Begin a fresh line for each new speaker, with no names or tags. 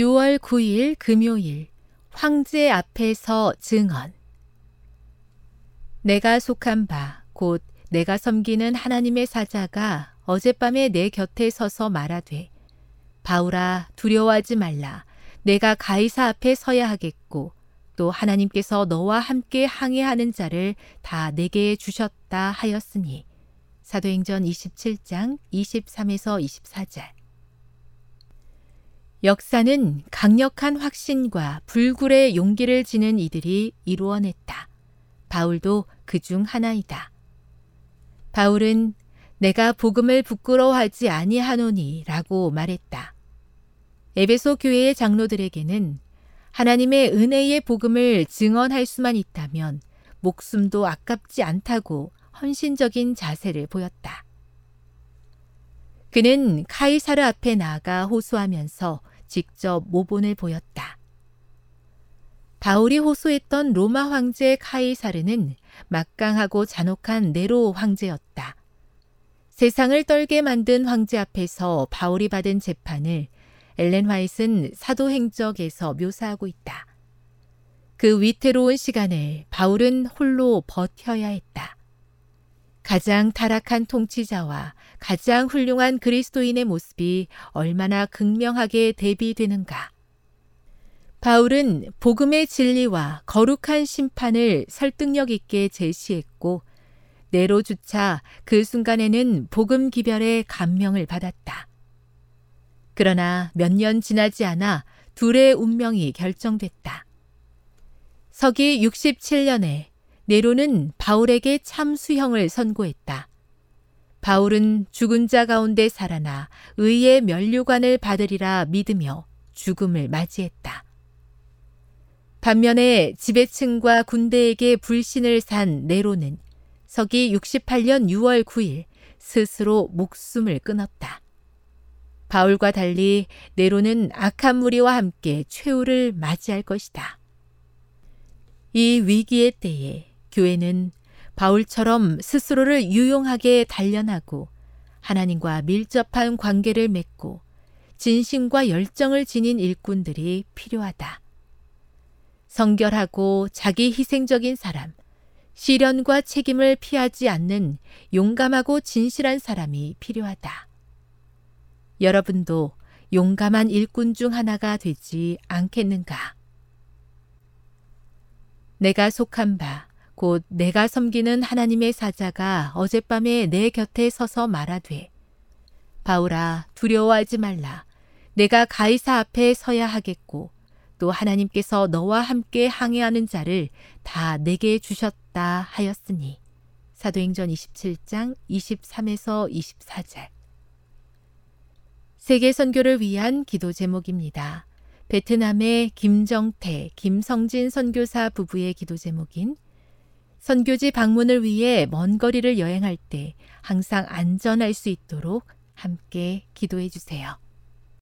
6월 9일 금요일 황제 앞에서 증언. 내가 속한 바 곧 내가 섬기는 하나님의 사자가 어젯밤에 내 곁에 서서 말하되 바울아 두려워하지 말라. 내가 가이사 앞에 서야 하겠고 또 하나님께서 너와 함께 항해하는 자를 다 내게 주셨다 하였으니. 사도행전 27장 23에서 24절 역사는 강력한 확신과 불굴의 용기를 지는 이들이 이루어냈다. 바울도 그 중 하나이다. 바울은 내가 복음을 부끄러워하지 아니하노니 라고 말했다. 에베소 교회의 장로들에게는 하나님의 은혜의 복음을 증언할 수만 있다면 목숨도 아깝지 않다고 헌신적인 자세를 보였다. 그는 카이사르 앞에 나아가 호소하면서 직접 모본을 보였다. 바울이 호소했던 로마 황제 카이사르는 막강하고 잔혹한 네로 황제였다. 세상을 떨게 만든 황제 앞에서 바울이 받은 재판을 엘렌 화이트는 사도행적에서 묘사하고 있다. 그 위태로운 시간을 바울은 홀로 버텨야 했다. 가장 타락한 통치자와 가장 훌륭한 그리스도인의 모습이 얼마나 극명하게 대비되는가. 바울은 복음의 진리와 거룩한 심판을 설득력 있게 제시했고, 내로주차 그 순간에는 복음 기별의 감명을 받았다. 그러나 몇 년 지나지 않아 둘의 운명이 결정됐다. 서기 67년에 네로는 바울에게 참수형을 선고했다. 바울은 죽은 자 가운데 살아나 의의 면류관을 받으리라 믿으며 죽음을 맞이했다. 반면에 지배층과 군대에게 불신을 산 네로는 서기 68년 6월 9일 스스로 목숨을 끊었다. 바울과 달리 네로는 악한 무리와 함께 최후를 맞이할 것이다. 이 위기의 때에 교회는 바울처럼 스스로를 유용하게 단련하고 하나님과 밀접한 관계를 맺고 진심과 열정을 지닌 일꾼들이 필요하다. 성결하고 자기 희생적인 사람, 시련과 책임을 피하지 않는 용감하고 진실한 사람이 필요하다. 여러분도 용감한 일꾼 중 하나가 되지 않겠는가? 내가 속한 바, 곧 내가 섬기는 하나님의 사자가 어젯밤에 내 곁에 서서 말하되 바울아 두려워하지 말라. 내가 가이사 앞에 서야 하겠고 또 하나님께서 너와 함께 항해하는 자를 다 내게 주셨다 하였으니. 사도행전 27장 23에서 24절. 세계 선교를 위한 기도 제목입니다. 베트남의 김정태, 김성진 선교사 부부의 기도 제목인 선교지 방문을 위해 먼 거리를 여행할 때 항상 안전할 수 있도록 함께 기도해 주세요.